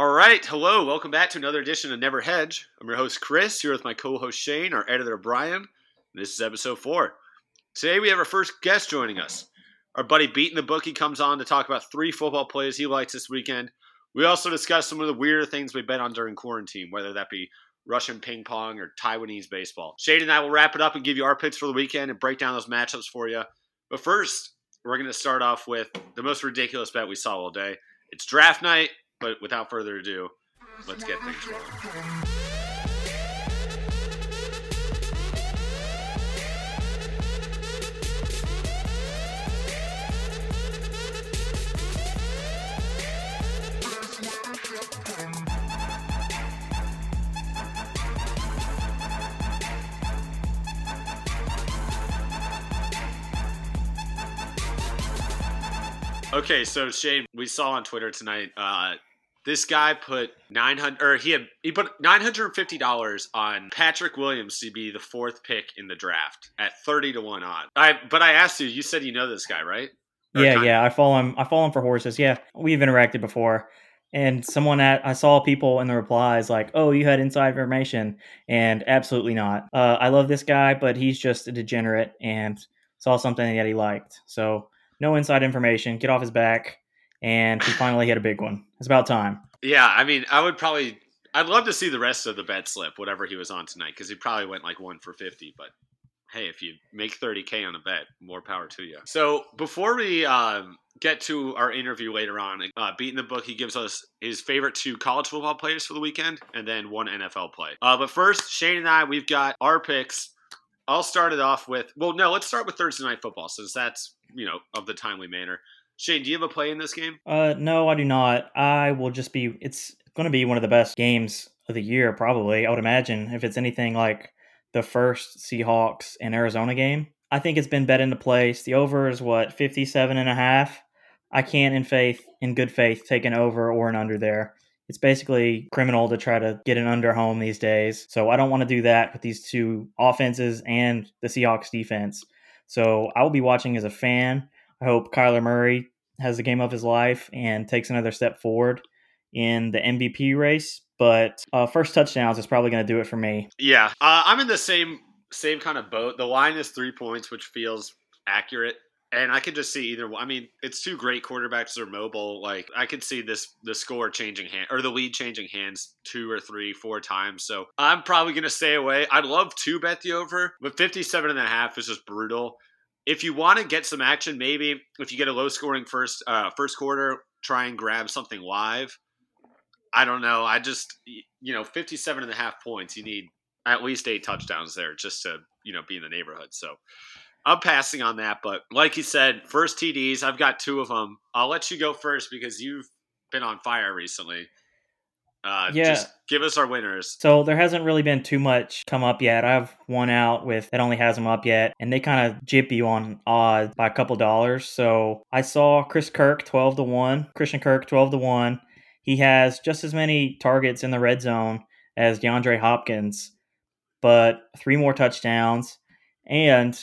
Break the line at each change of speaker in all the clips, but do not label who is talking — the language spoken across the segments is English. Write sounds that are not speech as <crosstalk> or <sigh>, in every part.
All right, hello, welcome back to another edition of Never Hedge. I'm your host Chris, here with my co-host Shane, our editor Brian. This is episode four. Today we have our first guest joining us. Our buddy Beating the Bookie comes on to talk about three football plays he likes this weekend. We also discuss some of the weirder things we bet on during quarantine, whether that be Russian ping pong or Taiwanese baseball. Shane and I will wrap it up and give you our picks for the weekend and break down those matchups for you. But first, we're going to start off with the most ridiculous bet we saw all day. It's draft night. But without further ado, let's get things rolling. Okay, so Shane, we saw on Twitter tonight. Uh, this guy put nine hundred, or he had he put nine hundred and fifty dollars on Patrick Williams to be the fourth pick in the draft at thirty to one odd. I but I asked you, you said you know this guy, right?
Or yeah, yeah. I follow him. I follow him for horses. Yeah, we've interacted before. And someone at I saw people in the replies like, "Oh, you had inside information," and absolutely not. Uh, I love this guy, but he's just a degenerate and saw something that he liked. So no inside information. Get off his back and he finally hit a big one. It's about time.
Yeah, I mean, I would probably, I'd love to see the rest of the bet slip, whatever he was on tonight, because he probably went like one for fifty. But hey, if you make thirty k on a bet, more power to you. So before we um, get to our interview later on, uh, beating the book, he gives us his favorite two college football players for the weekend, and then one NFL play. Uh, but first, Shane and I, we've got our picks. I'll start it off with well, no, let's start with Thursday night football since that's you know of the timely manner. Shane, do you have a play in this game?
Uh, no, I do not. I will just be. It's going to be one of the best games of the year, probably. I would imagine if it's anything like the first Seahawks and Arizona game. I think it's been bet into place. The over is what 57 and a half. I can't in faith, in good faith, take an over or an under there. It's basically criminal to try to get an under home these days. So I don't want to do that with these two offenses and the Seahawks defense. So I will be watching as a fan. I hope Kyler Murray has the game of his life and takes another step forward in the MVP race. But uh, first touchdowns is probably going to do it for me.
Yeah, uh, I'm in the same same kind of boat. The line is three points, which feels accurate. And I can just see either. I mean, it's two great quarterbacks. They're mobile. Like I could see this the score changing hand or the lead changing hands two or three, four times. So I'm probably going to stay away. I'd love to bet the over, but 57 and a half is just brutal if you want to get some action, maybe if you get a low scoring first uh, first quarter, try and grab something live. I don't know. I just you know 57 and a half points. You need at least eight touchdowns there just to you know be in the neighborhood. So I'm passing on that. But like you said, first TDs. I've got two of them. I'll let you go first because you've been on fire recently. Uh, yeah. Just give us our winners.
So there hasn't really been too much come up yet. I have one out with that only has them up yet, and they kind of jip you on odds by a couple dollars. So I saw Chris Kirk twelve to one, Christian Kirk twelve to one. He has just as many targets in the red zone as DeAndre Hopkins, but three more touchdowns, and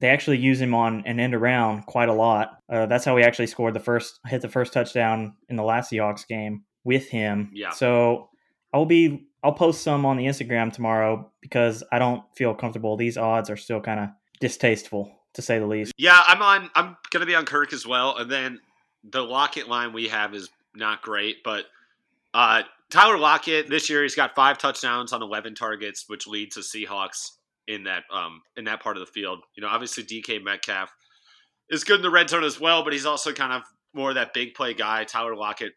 they actually use him on an end around quite a lot. Uh, that's how he actually scored the first, hit the first touchdown in the last Seahawks game with him.
Yeah.
So I'll be I'll post some on the Instagram tomorrow because I don't feel comfortable. These odds are still kind of distasteful to say the least.
Yeah, I'm on. I'm gonna be on Kirk as well, and then the Lockett line we have is not great, but uh, Tyler Lockett this year he's got five touchdowns on 11 targets, which leads to Seahawks in that um in that part of the field. You know, obviously DK Metcalf is good in the red zone as well, but he's also kind of more that big play guy. Tyler Lockett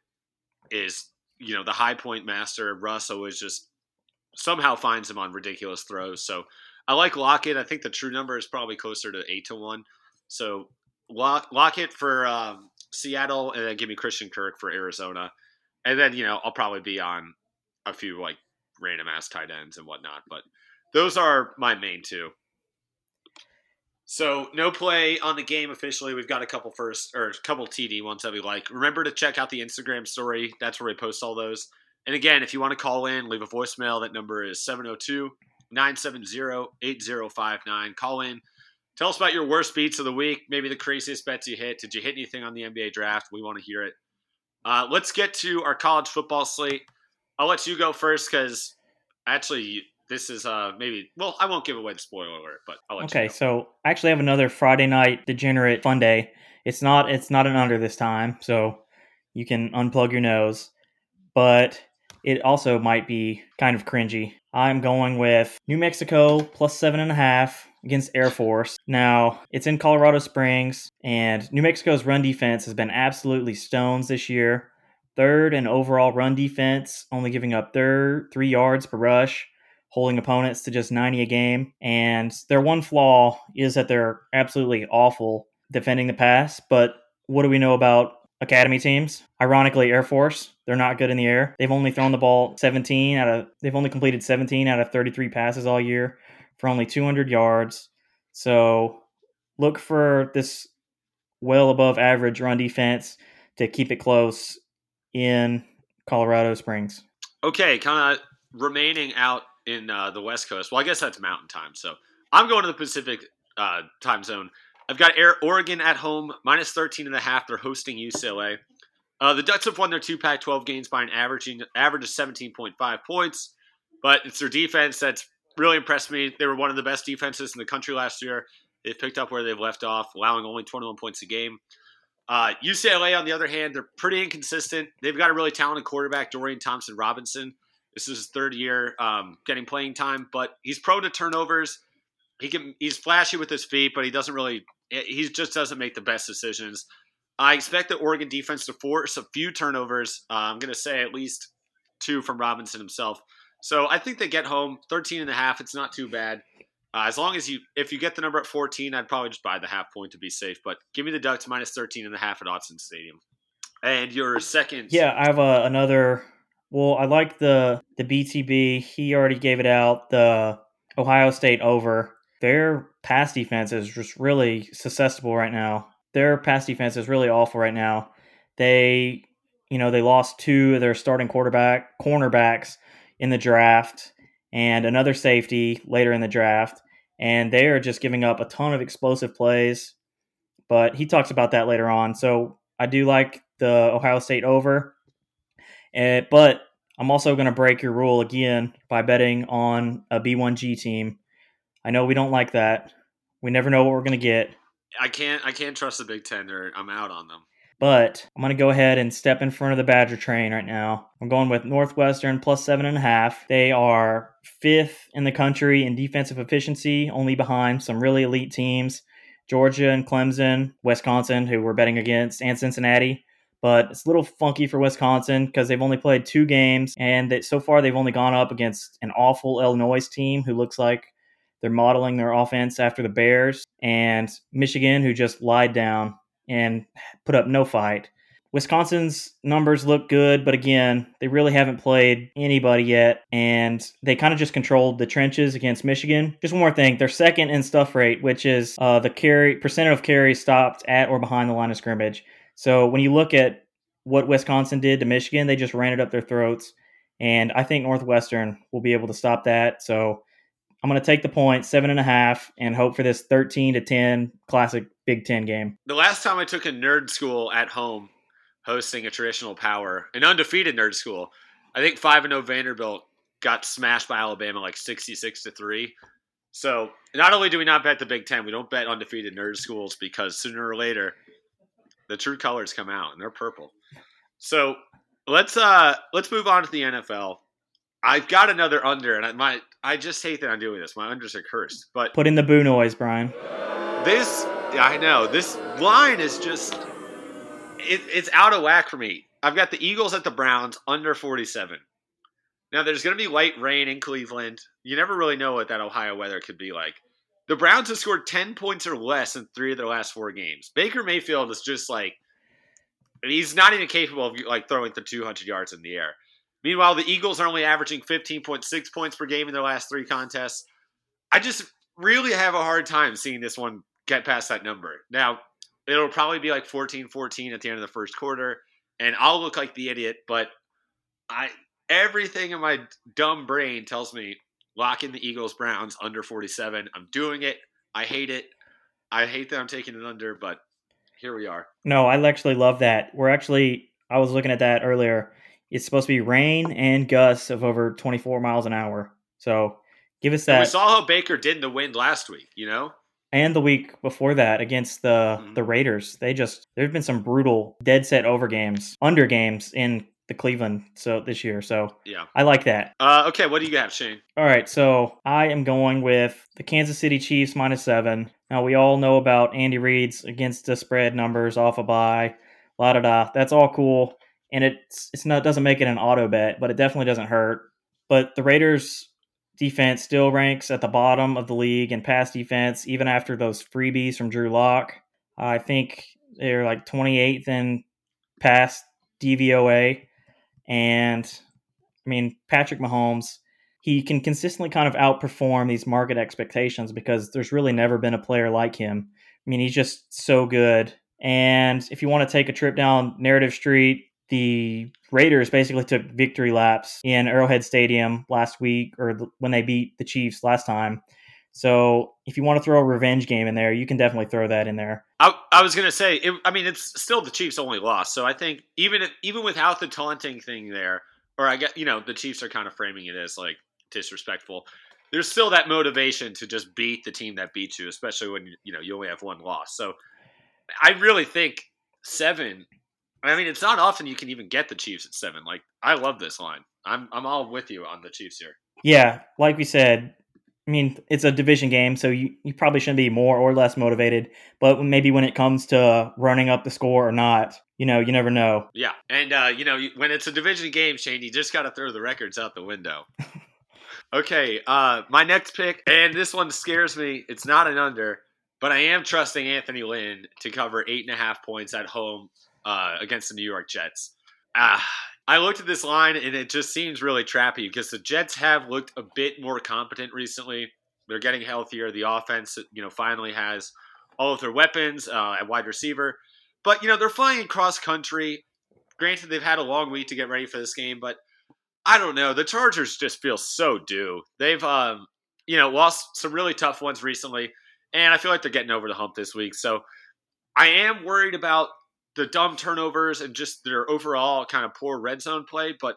is you know the high point master. Russ always just somehow finds him on ridiculous throws. So I like Lockett. I think the true number is probably closer to eight to one. So Lock, Lockett for um, Seattle, and then give me Christian Kirk for Arizona, and then you know I'll probably be on a few like random ass tight ends and whatnot. But those are my main two. So no play on the game officially. We've got a couple first or a couple TD ones that we like. Remember to check out the Instagram story. That's where we post all those. And again, if you want to call in, leave a voicemail. That number is 702 970 8059. Call in. Tell us about your worst beats of the week. Maybe the craziest bets you hit. Did you hit anything on the NBA draft? We want to hear it. Uh, let's get to our college football slate. I'll let you go first because actually this is uh maybe well I won't give away the spoiler alert, but I'll let
Okay,
you go.
so I actually have another Friday night degenerate fun day. It's not it's not an under this time, so you can unplug your nose. But it also might be kind of cringy. I'm going with New Mexico plus seven and a half against Air Force. Now, it's in Colorado Springs, and New Mexico's run defense has been absolutely stones this year. Third in overall run defense, only giving up third three yards per rush, holding opponents to just 90 a game. And their one flaw is that they're absolutely awful defending the pass. But what do we know about academy teams? Ironically, Air Force, they're not good in the air. They've only thrown the ball 17 out of they've only completed 17 out of 33 passes all year for only 200 yards. So look for this well above average run defense to keep it close in Colorado Springs.
Okay, kind of remaining out in uh, the West Coast. Well, I guess that's Mountain Time. So I'm going to the Pacific uh, time zone. I've got Air Oregon at home, minus 13 and a half. They're hosting UCLA. Uh, the Ducks have won their two Pac-12 games by an averaging average of 17.5 points, but it's their defense that's really impressed me. They were one of the best defenses in the country last year. They've picked up where they've left off, allowing only 21 points a game. Uh, UCLA, on the other hand, they're pretty inconsistent. They've got a really talented quarterback, Dorian Thompson Robinson. This is his third year um, getting playing time, but he's prone to turnovers. He can he's flashy with his feet, but he doesn't really he just doesn't make the best decisions. I expect the Oregon defense to force a few turnovers. Uh, I'm going to say at least two from Robinson himself. So I think they get home 13 and a half. It's not too bad. Uh, as long as you, if you get the number at 14, I'd probably just buy the half point to be safe. But give me the Ducks minus 13 and a half at Autzen Stadium. And your second.
Yeah, I have a, another. Well, I like the the BTB. He already gave it out. The Ohio State over. Their pass defense is just really susceptible right now. Their pass defense is really awful right now. They, you know, they lost two of their starting quarterback cornerbacks in the draft and another safety later in the draft, and they are just giving up a ton of explosive plays. But he talks about that later on. So I do like the Ohio State over. Uh, but I'm also going to break your rule again by betting on a B1G team. I know we don't like that. We never know what we're going to get.
I can't. I can't trust the Big Ten. I'm out on them.
But I'm going to go ahead and step in front of the Badger train right now. I'm going with Northwestern plus seven and a half. They are fifth in the country in defensive efficiency, only behind some really elite teams Georgia and Clemson, Wisconsin, who we're betting against, and Cincinnati. But it's a little funky for Wisconsin because they've only played two games, and that so far they've only gone up against an awful Illinois team who looks like they're modeling their offense after the Bears, and Michigan, who just lied down and put up no fight. Wisconsin's numbers look good, but again, they really haven't played anybody yet, and they kind of just controlled the trenches against Michigan. Just one more thing: they're second in stuff rate, which is uh, the carry percent of carries stopped at or behind the line of scrimmage. So when you look at what Wisconsin did to Michigan, they just ran it up their throats, and I think Northwestern will be able to stop that. So I'm going to take the point, seven and a half, and hope for this 13 to 10 classic Big Ten game.
The last time I took a nerd school at home, hosting a traditional power, an undefeated nerd school, I think five and no Vanderbilt got smashed by Alabama like 66 to three. So not only do we not bet the Big Ten, we don't bet undefeated nerd schools because sooner or later the true colors come out and they're purple. So let's uh let's move on to the NFL. I've got another under, and I, my I just hate that I'm doing this. My unders are cursed, but
Put in the boo noise, Brian.
this I know this line is just it, it's out of whack for me. I've got the Eagles at the Browns under 47. Now there's going to be light rain in Cleveland. You never really know what that Ohio weather could be like. The Browns have scored 10 points or less in 3 of their last 4 games. Baker Mayfield is just like he's not even capable of like throwing for 200 yards in the air. Meanwhile, the Eagles are only averaging 15.6 points per game in their last 3 contests. I just really have a hard time seeing this one get past that number. Now, it'll probably be like 14-14 at the end of the first quarter and I'll look like the idiot, but I everything in my dumb brain tells me lock in the Eagles Browns under 47. I'm doing it. I hate it. I hate that I'm taking it under, but here we are.
No, I actually love that. We're actually I was looking at that earlier. It's supposed to be rain and gusts of over 24 miles an hour. So give us
And we saw how Baker did in the wind last week. You know,
and the week before that against the
Mhm.
the Raiders. They just there have been some brutal dead set over games, under games in the Cleveland so this year. So
yeah.
I like that.
Uh, okay, what do you have, Shane?
All right, so I am going with the Kansas City Chiefs minus seven. Now we all know about Andy Reid's against the spread numbers off a bye, la da da. That's all cool, and it's it's not doesn't make it an auto bet, but it definitely doesn't hurt. But the Raiders defense still ranks at the bottom of the league in pass defense, even after those freebies from Drew Lock. I think they're like 28th in pass DVOA, and I mean Patrick Mahomes he can consistently kind of outperform these market expectations because there's really never been a player like him. I mean, he's just so good. And if you want to take a trip down Narrative Street, the Raiders basically took victory laps in Arrowhead Stadium last week or th- when they beat the Chiefs last time. So if you want to throw a revenge game in there, you can definitely throw that in there.
I, I was gonna say, it, I mean, it's still the Chiefs' only loss. So I think even if, even without the taunting thing there, or I get you know the Chiefs are kind of framing it as like disrespectful. There's still that motivation to just beat the team that beats you, especially when you know you only have one loss. So I really think seven. I mean, it's not often you can even get the Chiefs at seven. Like I love this line. I'm I'm all with you on the Chiefs here.
Yeah, like we said, I mean, it's a division game, so you, you probably shouldn't be more or less motivated. But maybe when it comes to running up the score or not, you know, you never know.
Yeah, and uh, you know when it's a division game, Shane, you just got to throw the records out the window. <laughs> okay, uh, my next pick, and this one scares me. It's not an under, but I am trusting Anthony Lynn to cover eight and a half points at home uh, against the New York Jets. Ah, I looked at this line and it just seems really trappy because the Jets have looked a bit more competent recently. They're getting healthier. The offense, you know, finally has all of their weapons uh, at wide receiver. But you know, they're flying cross country. Granted, they've had a long week to get ready for this game, but I don't know. The Chargers just feel so due. They've, um, you know, lost some really tough ones recently, and I feel like they're getting over the hump this week. So I am worried about the dumb turnovers and just their overall kind of poor red zone play. But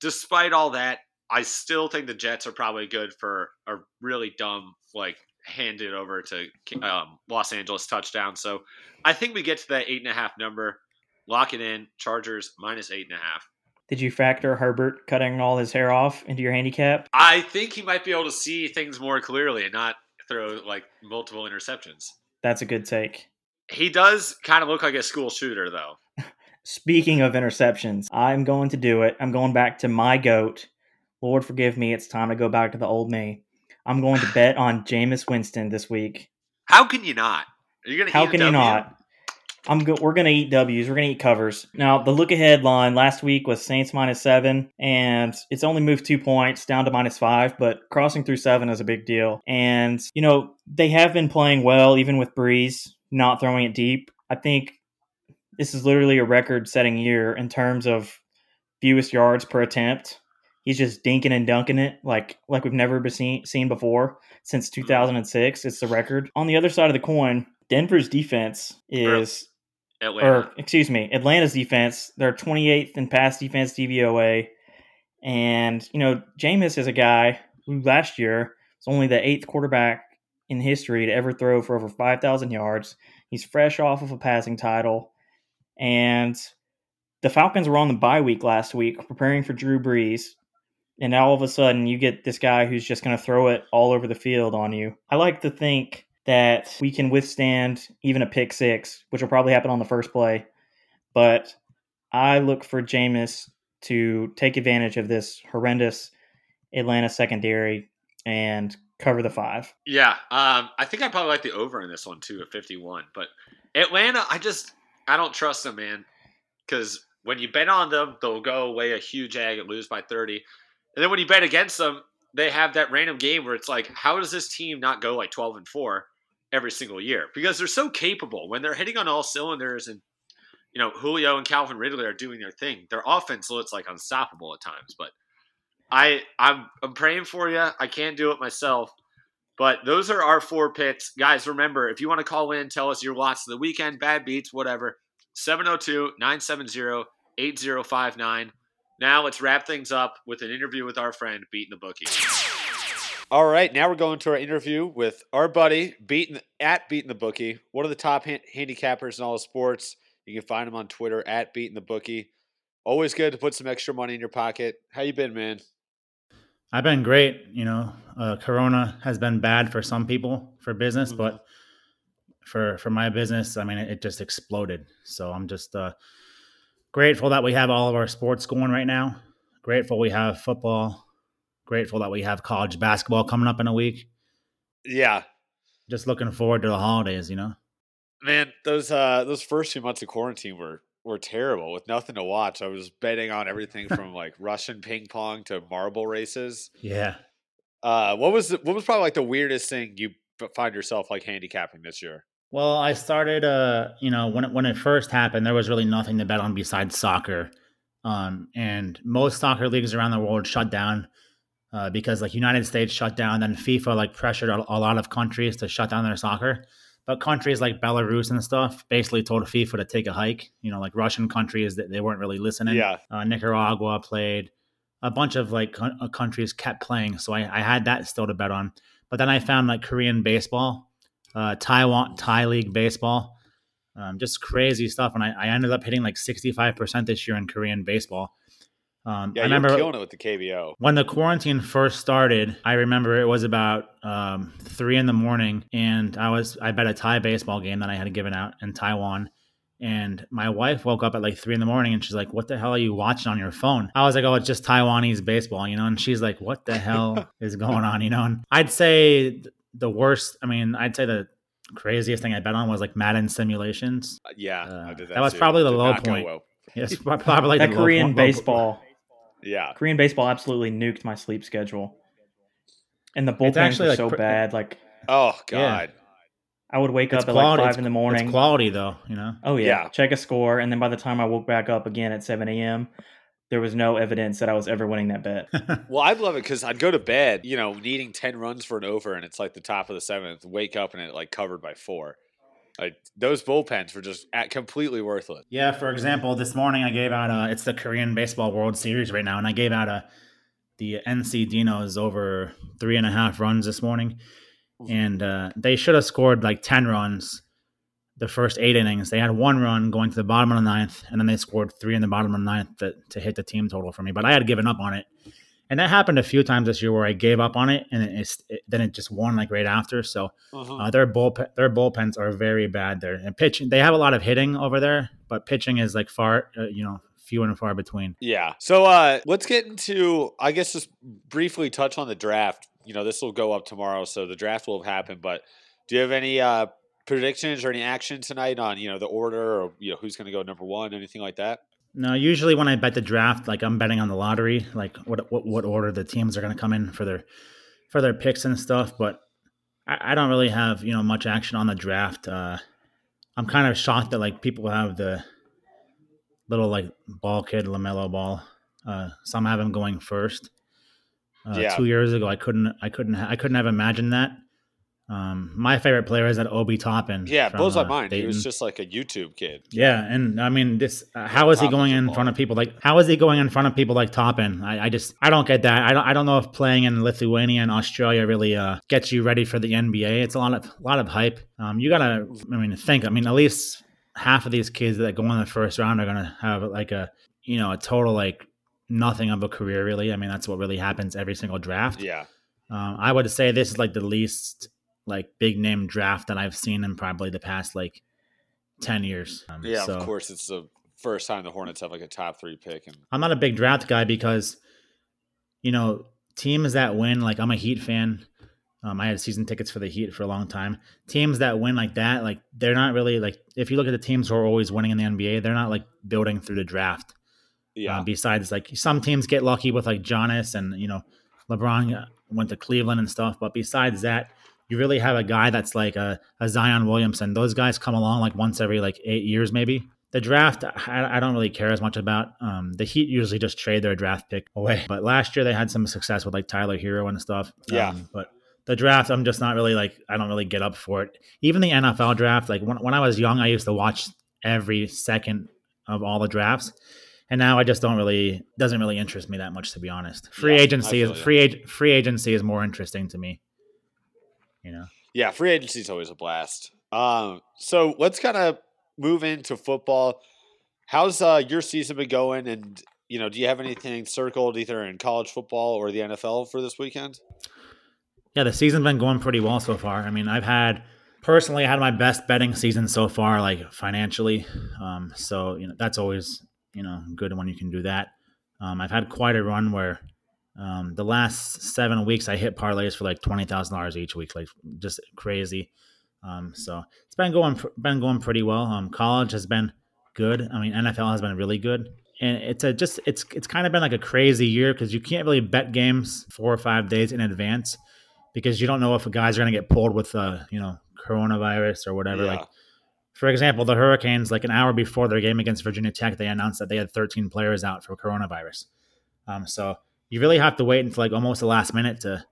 despite all that, I still think the Jets are probably good for a really dumb, like, handed over to um, Los Angeles touchdown. So I think we get to that eight and a half number. Lock it in. Chargers minus eight and a half.
Did you factor Herbert cutting all his hair off into your handicap?
I think he might be able to see things more clearly and not throw like multiple interceptions.
That's a good take.
He does kind of look like a school shooter, though.
Speaking of interceptions, I'm going to do it. I'm going back to my goat. Lord forgive me, it's time to go back to the old me. I'm going to bet on Jameis Winston this week.
How can you not? Are you gonna?
How can you not? I'm go- we're gonna eat W's. We're gonna eat covers. Now the look ahead line last week was Saints minus seven, and it's only moved two points down to minus five. But crossing through seven is a big deal. And you know they have been playing well, even with Brees not throwing it deep. I think this is literally a record-setting year in terms of fewest yards per attempt. He's just dinking and dunking it like like we've never been seen, seen before since 2006. It's the record. On the other side of the coin, Denver's defense is
Atlanta.
or excuse me, Atlanta's defense. They're 28th in pass defense DVOA, and you know Jameis is a guy who last year was only the eighth quarterback in history to ever throw for over 5,000 yards. He's fresh off of a passing title, and the Falcons were on the bye week last week, preparing for Drew Brees. And now all of a sudden, you get this guy who's just going to throw it all over the field on you. I like to think that we can withstand even a pick six, which will probably happen on the first play. But I look for Jameis to take advantage of this horrendous Atlanta secondary and cover the five.
Yeah, um, I think I probably like the over in this one too at 51. But Atlanta, I just I don't trust them, man. Because when you bet on them, they'll go away a huge egg and lose by 30. And then when you bet against them, they have that random game where it's like, how does this team not go like 12 and 4 every single year? Because they're so capable when they're hitting on all cylinders and you know, Julio and Calvin Ridley are doing their thing. Their offense looks like unstoppable at times, but I I'm I'm praying for you. I can't do it myself. But those are our four picks. Guys, remember, if you want to call in, tell us your lots of the weekend, bad beats, whatever. 702 970 8059. Now let's wrap things up with an interview with our friend Beating the Bookie. All right, now we're going to our interview with our buddy Beating at Beating the Bookie, one of the top hand- handicappers in all sports. You can find him on Twitter at Beating the Bookie. Always good to put some extra money in your pocket. How you been, man?
I've been great. You know, uh, Corona has been bad for some people for business, mm-hmm. but for for my business, I mean, it, it just exploded. So I'm just uh, grateful that we have all of our sports going right now. Grateful we have football. Grateful that we have college basketball coming up in a week.
Yeah.
Just looking forward to the holidays, you know.
Man, those uh those first few months of quarantine were were terrible with nothing to watch. I was betting on everything <laughs> from like Russian ping pong to marble races.
Yeah.
Uh, what was what was probably like the weirdest thing you find yourself like handicapping this year?
Well, I started, uh, you know, when it, when it first happened, there was really nothing to bet on besides soccer, um, and most soccer leagues around the world shut down uh, because like United States shut down, then FIFA like pressured a, a lot of countries to shut down their soccer. But countries like Belarus and stuff basically told FIFA to take a hike. You know, like Russian countries that they weren't really listening.
Yeah.
Uh, Nicaragua played. A bunch of like co- uh, countries kept playing, so I, I had that still to bet on. But then I found like Korean baseball, uh, Taiwan Thai League baseball, um, just crazy stuff. And I, I ended up hitting like sixty five percent this year in Korean baseball.
Um, yeah, I remember killing it with the KBO.
When the quarantine first started, I remember it was about um, three in the morning, and I was I bet a Thai baseball game that I had given out in Taiwan. And my wife woke up at like three in the morning and she's like, What the hell are you watching on your phone? I was like, Oh, it's just Taiwanese baseball, you know? And she's like, What the hell <laughs> is going on, you know? And I'd say the worst, I mean, I'd say the craziest thing I bet on was like Madden simulations.
Uh, yeah, uh,
that, that, was too. probably the low point. Well. Yes, <laughs> probably
that Korean low, baseball. Low,
yeah,
Korean baseball absolutely nuked my sleep schedule, and the bullpens were like, so bad. Like,
oh god, yeah.
I would wake it's up quality. at like five in the morning.
It's quality though, you know.
Oh yeah. yeah, check a score, and then by the time I woke back up again at seven a.m., there was no evidence that I was ever winning that bet. <laughs>
well, I'd love it because I'd go to bed, you know, needing ten runs for an over, and it's like the top of the seventh. Wake up and it like covered by four. Like those bullpens were just completely worthless.
Yeah, for example, this morning I gave out a. It's the Korean Baseball World Series right now, and I gave out a. The NC Dinos over three and a half runs this morning, and uh, they should have scored like ten runs. The first eight innings, they had one run going to the bottom of the ninth, and then they scored three in the bottom of the ninth to, to hit the team total for me. But I had given up on it, and that happened a few times this year where I gave up on it and it, it, then it just won like right after. So uh-huh. uh, their bullpen their bullpens are very bad there and pitching. They have a lot of hitting over there, but pitching is like far uh, you know few and far between.
Yeah. So uh, let's get into I guess just briefly touch on the draft. You know this will go up tomorrow, so the draft will have happened. But do you have any uh, predictions or any action tonight on you know the order or you know who's going to go number one, anything like that?
No, usually when I bet the draft, like I'm betting on the lottery, like what what, what order the teams are going to come in for their for their picks and stuff. But I, I, don't really have you know much action on the draft. Uh, I'm kind of shocked that like people have the little like ball kid LaMelo Ball. Uh, some have him going first. Uh, yeah. Two years ago, I couldn't, I couldn't, ha- I couldn't have imagined that. Um, my favorite player is that Obi Toppin.
Yeah, from, blows my uh, mind. Dayton. He was just like a YouTube kid.
Yeah, and I mean, this uh, how is he going in front of people like how is he going in front of people like Toppin? I, I just I don't get that. I don't I don't know if playing in Lithuania and Australia really uh, gets you ready for the NBA. It's a lot of a lot of hype. Um, you gotta I mean think. I mean, at least half of these kids that go in the first round are gonna have like a you know a total like nothing of a career really. I mean, that's what really happens every single draft.
Yeah.
Um, I would say this is like the least like big name draft that I've seen in probably the past like ten years.
Um, yeah, so, of course, it's the first time the Hornets have like a top three pick. And
I'm not a big draft guy because, you know, teams that win. Like I'm a Heat fan. Um, I had season tickets for the Heat for a long time. Teams that win like that, like they're not really like. If you look at the teams who are always winning in the NBA, they're not like building through the draft. Yeah. Uh, besides, like some teams get lucky with like Giannis and you know LeBron went to Cleveland and stuff, but besides that, you really have a guy that's like a, a Zion Williamson. Those guys come along like once every like eight years, maybe. The draft, I, I don't really care as much about. Um, the Heat usually just trade their draft pick away. But last year they had some success with like Tyler Herro and stuff.
Yeah. Um,
but the draft, I'm just not really like, I don't really get up for it. Even the NFL draft, like when, when I was young, I used to watch every second of all the drafts. and now I just don't really doesn't really interest me that much to be honest. Free
Yeah,
agency is free ag- free agency is more interesting to me. You know.
Yeah, free agency is always a blast. Um, so let's kind of move into football. How's uh, your season been going? And you know, do you have anything circled either in college football or the NFL for this weekend?
Yeah, the season's been going pretty well so far. I mean, I've had personally I had my best betting season so far, like financially. Um, so you know that's always you know good when you can do that. Um, I've had quite a run where um, the last seven weeks I hit parlays for like twenty thousand dollars each week, like just crazy. Um, so it's been going pr- been going pretty well. Um, college has been good. I mean, NFL has been really good. And it's a just it's it's kind of been like a crazy year because you can't really bet games four or five days in advance because you don't know if guys are going to get pulled with uh you know coronavirus or whatever.
Yeah.
Like for example, the Hurricanes, like an hour before their game against Virginia Tech, they announced that they had 13 players out for coronavirus. Um, so you really have to wait until like almost the last minute to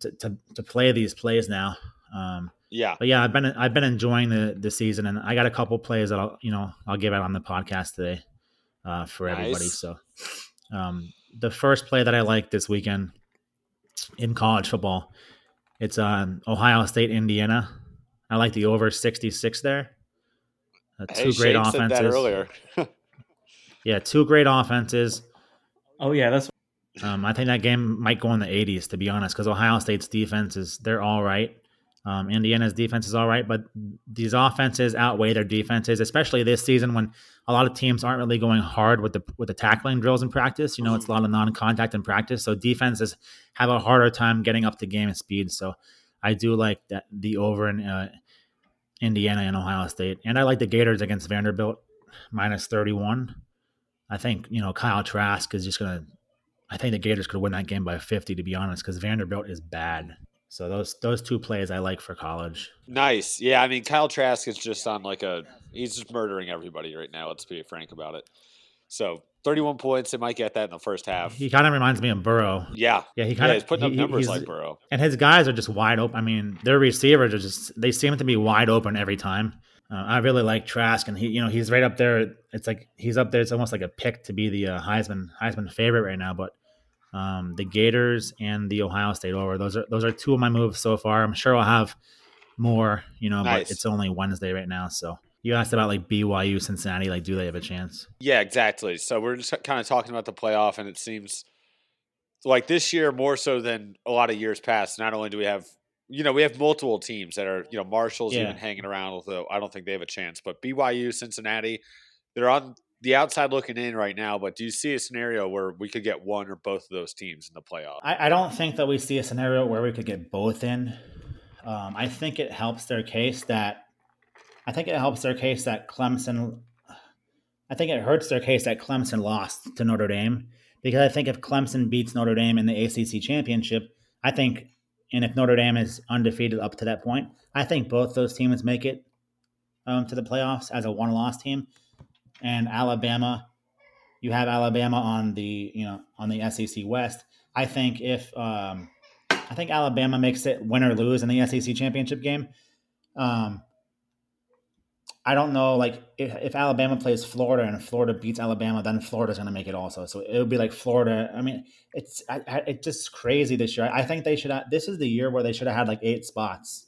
to to, to play these plays now. Um,
Yeah,
but yeah, I've been I've been enjoying the the season, and I got a couple plays that I'll you know I'll give out on the podcast today uh, for everybody. So um, the first play that I like this weekend in college football, it's on Ohio State Indiana. I like the over sixty six there. Uh,
Hey,
two great
Shane said
offenses.
that earlier. <laughs>
Yeah, two great offenses.
Oh yeah, that's
Um, I think that game might go in the 80s, to be honest, because Ohio State's defense is they're all right. Um, Indiana's defense is all right, but these offenses outweigh their defenses, especially this season when a lot of teams aren't really going hard with the with the tackling drills in practice. You know, it's a lot of non-contact in practice, so defenses have a harder time getting up to game speed. So I do like that the over in uh, Indiana and Ohio State, and I like the Gators against Vanderbilt minus 31. I think you know Kyle Trask is just gonna I think the Gators could win that game by 50, to be honest, because Vanderbilt is bad. So those those two plays I like for college.
nice. Yeah, I mean Kyle Trask is just on like a he's just murdering everybody right now. Let's be frank about it. So 31 points. They might get that in the first half.
He kind of reminds me of Burrow.
Yeah,
Yeah, he
yeah,
kind of
he's putting up numbers like Burrow.
and his guys are just wide open. I mean, their receivers are just they seem to be wide open every time. Uh, I really like Trask, and he, you know, he's right up there. It's like he's up there. It's almost like a pick to be the uh, Heisman Heisman favorite right now. But um, the Gators and the Ohio State over those are those are two of my moves so far. I'm sure I'll have more, you know,
Nice.
but it's only Wednesday right now. So you asked about like BYU, Cincinnati. Like, do they have a chance?
Yeah, exactly. So we're just kind of talking about the playoff, and it seems like this year more so than a lot of years past. Not only do we have, you know, we have multiple teams that are, you know, Marshall's
Yeah.
even hanging around, although I don't think they have a chance. But BYU, Cincinnati, they're on the outside looking in right now. But do you see a scenario where we could get one or both of those teams in the playoff?
I, I don't think that we see a scenario where we could get both in. Um, I think it helps their case that I think it helps their case that Clemson. I think it hurts their case that Clemson lost to Notre Dame because I think if Clemson beats Notre Dame in the ACC championship, I think, and if Notre Dame is undefeated up to that point, I think both those teams make it um, to the playoffs as a one-loss team. And Alabama, you have Alabama on the you know on the SEC West. I think if um, I think Alabama makes it win or lose in the SEC championship game. Um, I don't know, like if, if Alabama plays Florida and Florida beats Alabama, then Florida's going to make it also. So it would be like Florida. I mean, it's I, I, it's just crazy this year. I think they should. Have, this is the year where they should have had like eight spots.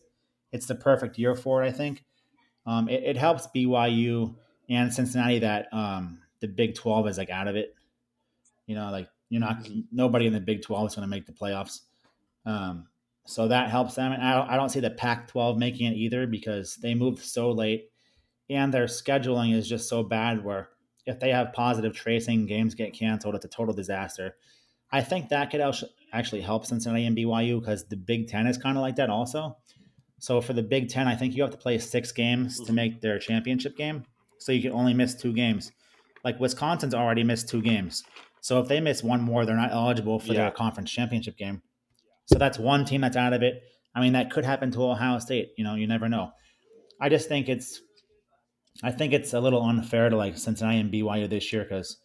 It's the perfect year for it. I think. Um, it, it helps BYU and Cincinnati that um, the Big Twelve is like out of it. You know, like you're not nobody in the Big Twelve is going to make the playoffs. Um, so that helps them. And I don't, I don't see the Pac 12 making it either because they moved so late and their scheduling is just so bad where if they have positive tracing, games get canceled. It's a total disaster. I think that could actu- actually help Cincinnati and BYU because the Big Ten is kind of like that also. So for the Big Ten, I think you have to play six games to make their championship game. So you can only miss two games. Like Wisconsin's already missed two games. So if they miss one more, they're not eligible for
Yeah.
their conference championship game. So that's one team that's out of it. I mean, that could happen to Ohio State. You know, you never know. I just think it's, I think it's a little unfair to like Cincinnati and BYU this year because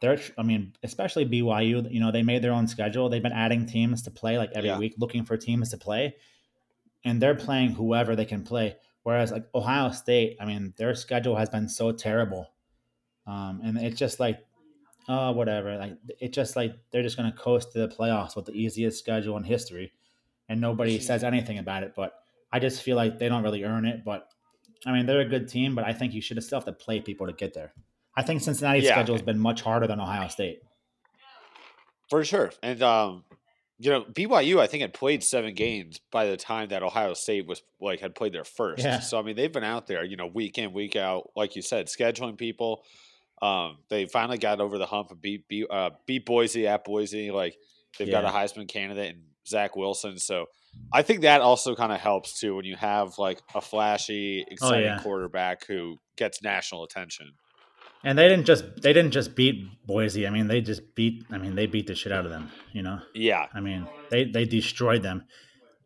they're, I mean, especially BYU. You know, they made their own schedule. They've been adding teams to play like every
Yeah.
week, looking for teams to play, and they're playing whoever they can play. Whereas like Ohio State, I mean, their schedule has been so terrible um, and it's just like, oh, whatever. Like it's just like they're just going to coast to the playoffs with the easiest schedule in history, and nobody says anything about it. But I just feel like they don't really earn it. But I mean, they're a good team, but I think you should still have to play people to get there. I think Cincinnati's
Yeah.
schedule has been much harder than Ohio State.
For sure. And um, you know, BYU I think had played seven games by the time that Ohio State was like had played their first.
Yeah.
So I mean they've been out there, you know, week in, week out, like you said, scheduling people. Um, they finally got over the hump and beat beat, uh, beat Boise at Boise. Like they've got a Heisman candidate and Zach Wilson. So I think that also kind of helps too when you have like a flashy, exciting
yeah.
quarterback who gets national attention.
And they didn't just they didn't just beat Boise. I mean, they just beat. I mean, they beat the shit out of them. You know.
Yeah.
I mean, they they destroyed them.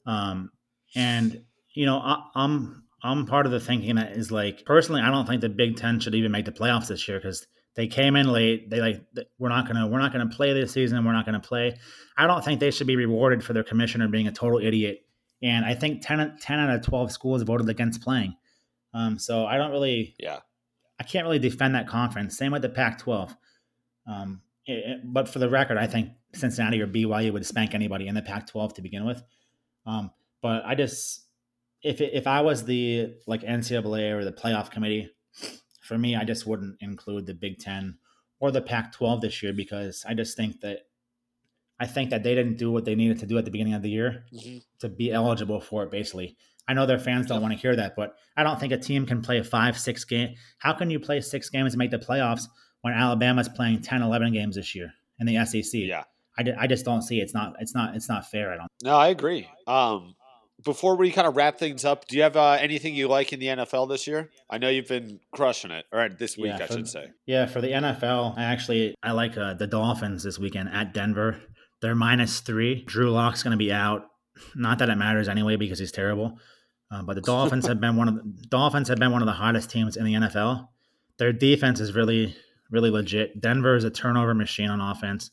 Um, and you know, I, I'm I'm part of the thinking that is like personally, I don't think the Big Ten should even make the playoffs this year because they came in late. They like we're not gonna we're not gonna play this season. We're not gonna play. I don't think they should be rewarded for their commissioner being a total idiot. And I think 10, 10 out of twelve schools voted against playing. Um, so I don't really
Yeah.
I can't really defend that conference. Same with the Pac-12. Um, it- it- but for the record, I think Cincinnati or BYU would spank anybody in the Pac-12 to begin with. Um, but I just, if it, if I was the like NCAA or the playoff committee, for me, I just wouldn't include the Big Ten or the Pac-12 this year because I just think that I think that they didn't do what they needed to do at the beginning of the year
Mhm.
to be eligible for it. Basically, I know their fans don't
Yep.
want to hear that, but I don't think a team can play five, six game. How can you play six games and make the playoffs when Alabama's playing 10, 11 games this year in the SEC?
Yeah.
I, just don't see it. it's not it's not it's not fair. I don't.
No, I agree. Um, before we kind of wrap things up, do you have uh, anything you like in the NFL this year? I know you've been crushing it, or this week,
Yeah,
I
for-
should say.
Yeah, for the NFL, I actually I like uh, the Dolphins this weekend at Denver. They're minus three. Drew Lock's going to be out. Not that it matters anyway because he's terrible. Uh, but the Dolphins have been one of the Dolphins have been one of the hottest teams in the NFL. Their defense is really really legit. Denver is a turnover machine on offense.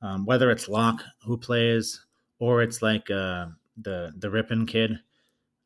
Um, whether it's Locke who plays or it's like uh, the the Rypien kid,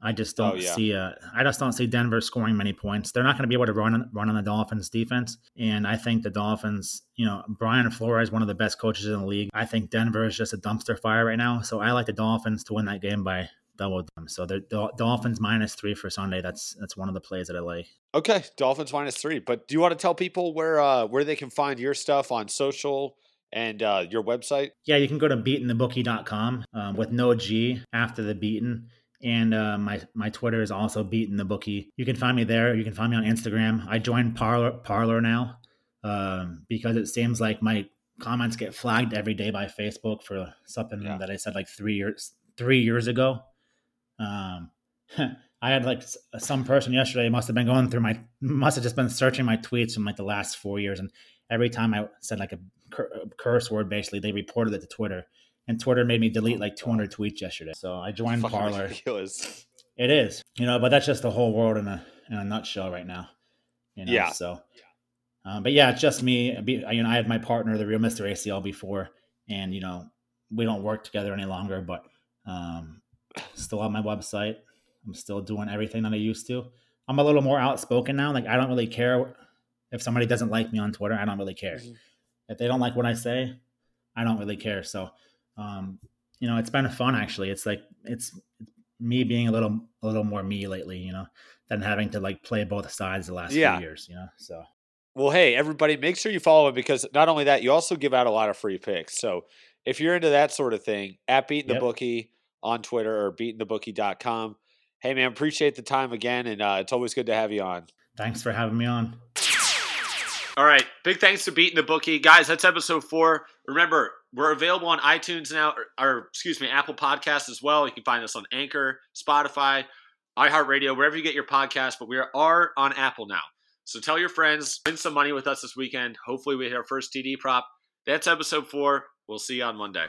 I just
Oh,
don't
yeah.
see. Uh, I just don't see Denver scoring many points. They're not going to be able to run run on the Dolphins defense, and I think the Dolphins. You know, Brian Flores, is one of the best coaches in the league. I think Denver is just a dumpster fire right now. So I like the Dolphins to win that game by double. Them. So the Dol- Dolphins minus three for Sunday. That's that's one of the plays that I like.
Okay, Dolphins minus three. But do you want to tell people where uh, where they can find your stuff on social and uh, your website?
Yeah, you can go to beatinthebookie.com um, with no G after the beaten. And uh, my my Twitter is also beaten the bookie. You can find me there. You can find me on Instagram. I joined Parler Parler now um, because it seems like my comments get flagged every day by Facebook for something
Yeah.
that I said like three years three years ago. Um, <laughs> I had like some person yesterday must have been going through my must have just been searching my tweets from like the last four years, and every time I said like a, cur- curse word, basically they reported it to Twitter, and Twitter made me delete like 200 tweets yesterday. So I joined
Fucking
Parler.
ridiculous.
It is, you know, but that's just the whole world in a in a nutshell right now. You know,
Yeah.
So, um, but yeah, it's just me. You know, I had my partner, the real Mister ACL, before, and you know, we don't work together any longer. But um, still on my website. I'm still doing everything that I used to. I'm a little more outspoken now. Like I don't really care if somebody doesn't like me on Twitter. I don't really care.
Mhm.
If they don't like what I say, I don't really care. So, um, you know, it's been fun actually. It's like it's me being a little a little more me lately, you know, than having to like play both sides the last
Yeah.
few years, you know. So
Well, hey, everybody, make sure you follow him because not only that, you also give out a lot of free picks. So if you're into that sort of thing, at Beating the
Yep.
Bookie on Twitter or beatingthebookie.com. Hey, man, appreciate the time again. And uh, it's always good to have you on.
thanks for having me on.
All right. Big thanks to Beating the Bookie. Guys, that's episode four. Remember, we're available on iTunes now, or, or excuse me, Apple Podcasts as well. You can find us on Anchor, Spotify, iHeartRadio, wherever you get your podcast, but we are, on Apple now. So tell your friends, win some money with us this weekend. Hopefully, we hit our first TD prop. That's episode four. We'll see you on Monday.